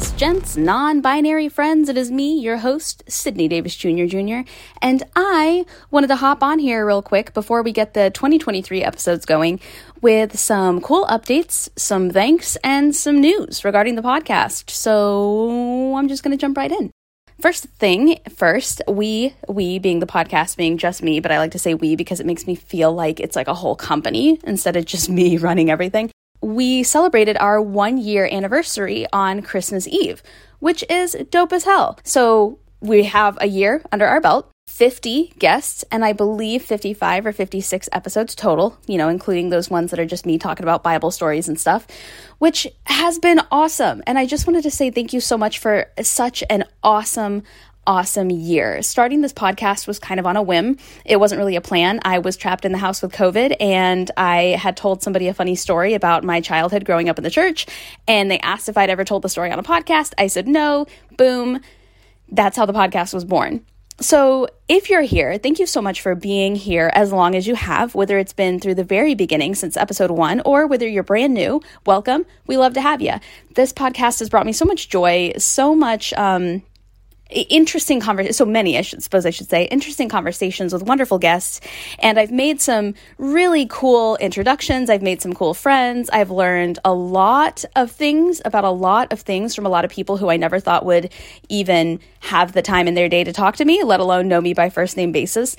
It's non binary friends. It is me, your host, Sydney Davis Jr. Jr. And I wanted to hop on here real quick before we get the 2023 episodes going with some cool updates, some thanks, and some news regarding the podcast. So I'm just going to jump right in. First thing first, we, we being the podcast being just me, but I like to say we because it makes me feel like it's like a whole company instead of just me running everything. We celebrated our one year anniversary on Christmas Eve, which is dope as hell. So we have a year under our belt. 50 guests and I believe 55 or 56 episodes total, you know, including those ones that are just me talking about Bible stories and stuff, which has been awesome. And I just wanted to say thank you so much for such an awesome awesome year. Starting this podcast was kind of on a whim. It wasn't really a plan. I was trapped in the house with COVID and I had told somebody a funny story about my childhood growing up in the church. And they asked if I'd ever told the story on a podcast. I said no. Boom. That's how the podcast was born. So, if you're here, thank you so much for being here as long as you have, whether it's been through the very beginning since episode one or whether you're brand new. Welcome. We love to have you. This podcast has brought me so much joy, so much um, interesting conversations so many i should suppose i should say interesting conversations with wonderful guests. And i've made some really cool introductions. I've made some cool friends. I've learned a lot of things about a lot of things from a lot of people who i never thought would even have the time in their day to talk to me let alone know me by first name basis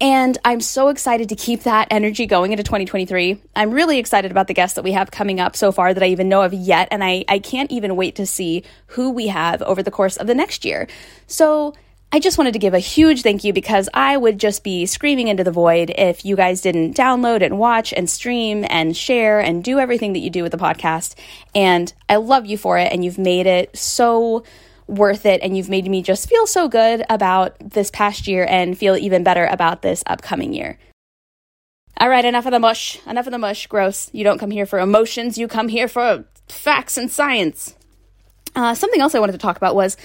and I'm so excited to keep that energy going into 2023. I'm really excited about the guests that we have coming up so far that I even know of yet. And I, I can't even wait to see who we have over the course of the next year. So I just wanted to give a huge thank you because I would just be screaming into the void if you guys didn't download and watch and stream and share and do everything that you do with the podcast. And I love you for it. And you've made it so worth it and you've made me just feel so good about this past year and feel even better about this upcoming year. All right, enough of the mush. Enough of the mush. Gross. You don't come here for emotions, you come here for facts and science. Uh, something else I wanted to talk about was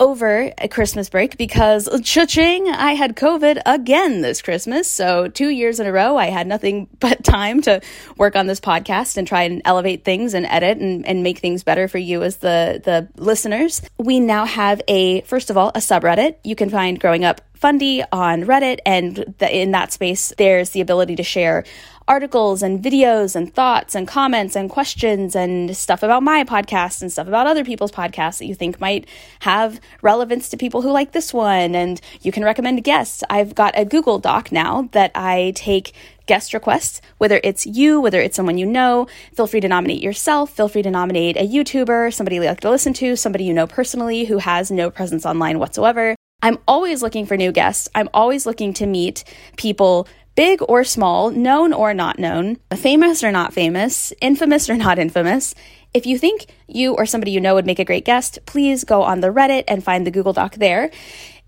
over a Christmas break because cha-ching, I had COVID again this Christmas. So two years in a row, I had nothing but time to work on this podcast and try and elevate things and edit and, and make things better for you as the, the listeners. We now have a, first of all, a subreddit. You can find Growing Up Fundie on Reddit, and the, in that space, there's the ability to share articles and videos and thoughts and comments and questions and stuff about my podcast and stuff about other people's podcasts that you think might have relevance to people who like this one. And you can recommend guests. I've got a Google Doc now that I take guest requests, whether it's you, whether it's someone you know. Feel free to nominate yourself. Feel free to nominate a YouTuber, somebody you like to listen to, somebody you know personally who has no presence online whatsoever. I'm always looking for new guests. I'm always looking to meet people big or small, known or not known, famous or not famous, infamous or not infamous. If you think you or somebody you know would make a great guest, please go on the Reddit and find the Google Doc there.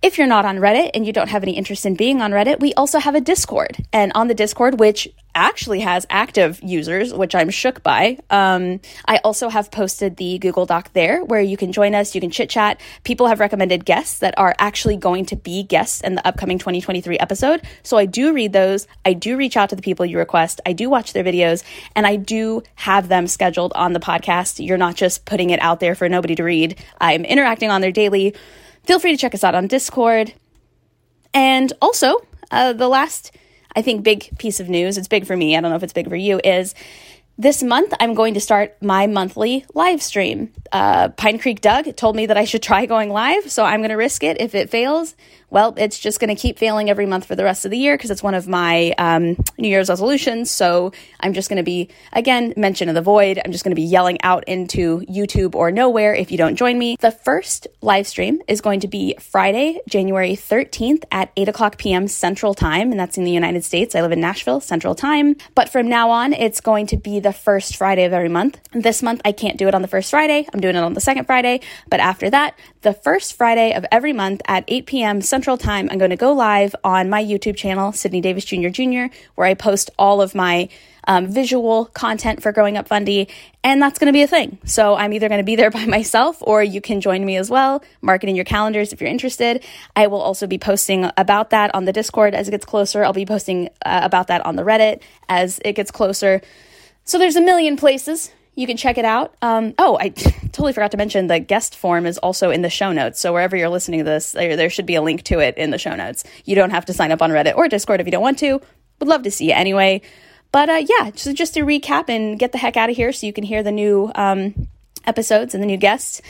If you're not on Reddit and you don't have any interest in being on Reddit, we also have a Discord. And on the Discord, which actually has active users, which I'm shook by, um, I also have posted the Google Doc there where you can join us, you can chit chat. People have recommended guests that are actually going to be guests in the upcoming 2023 episode. So I do read those. I do reach out to the people you request. I do watch their videos and I do have them scheduled on the podcast. You're not just putting it out there for nobody to read. I'm interacting on there daily feel free to check us out on Discord. And also, uh, the last, I think, big piece of news, it's big for me, I don't know if it's big for you, is this month I'm going to start my monthly live stream. Uh, Pine Creek Doug told me that I should try going live, so I'm going to risk it. If it fails, well, it's just going to keep failing every month for the rest of the year because it's one of my um, New Year's resolutions. So I'm just going to be, again, mention of the void. I'm just going to be yelling out into YouTube or nowhere if you don't join me. The first live stream is going to be Friday, January 13th at 8 o'clock p.m. Central Time, and that's in the United States. I live in Nashville, Central Time. But from now on, it's going to be the first Friday of every month. This month, I can't do it on the first Friday. I'm doing it on the second Friday. But after that, the first Friday of every month at 8 p.m. Central Time, I'm going to go live on my YouTube channel, Sydney Davis Jr. Jr., where I post all of my um, visual content for Growing Up Fundie, and that's going to be a thing. So I'm either going to be there by myself or you can join me as well. Mark it in your calendars if you're interested. I will also be posting about that on the Discord as it gets closer. I'll be posting uh, about that on the Reddit as it gets closer. So there's a million places you can check it out. Um, oh, I totally forgot to mention the guest form is also in the show notes. So wherever you're listening to this, there, there should be a link to it in the show notes. You don't have to sign up on Reddit or Discord if you don't want to. Would love to see you anyway. But uh, yeah, just, just to recap and get the heck out of here so you can hear the new um, episodes and the new guests.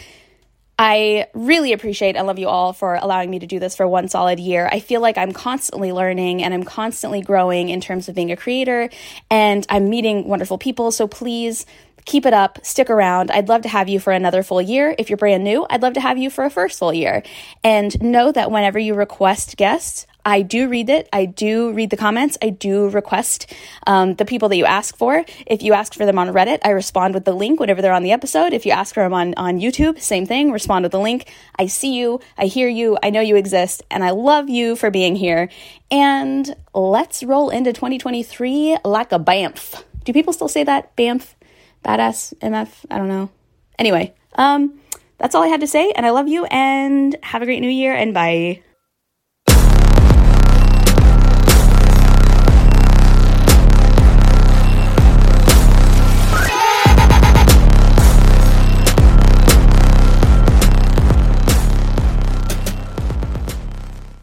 I really appreciate and love you all for allowing me to do this for one solid year. I feel like I'm constantly learning and I'm constantly growing in terms of being a creator and I'm meeting wonderful people. So please keep it up, stick around. I'd love to have you for another full year. If you're brand new, I'd love to have you for a first full year. And know that whenever you request guests, I do read it. I do read the comments. I do request um, the people that you ask for. If you ask for them on Reddit, I respond with the link whenever they're on the episode. If you ask for them on, on YouTube, same thing, respond with the link. I see you, I hear you, I know you exist, and I love you for being here. And let's roll into 2023 like a BAMF. Do people still say that? BAMF? Badass? MF? I don't know. Anyway, um, that's all I had to say, and I love you, and have a great new year, and bye.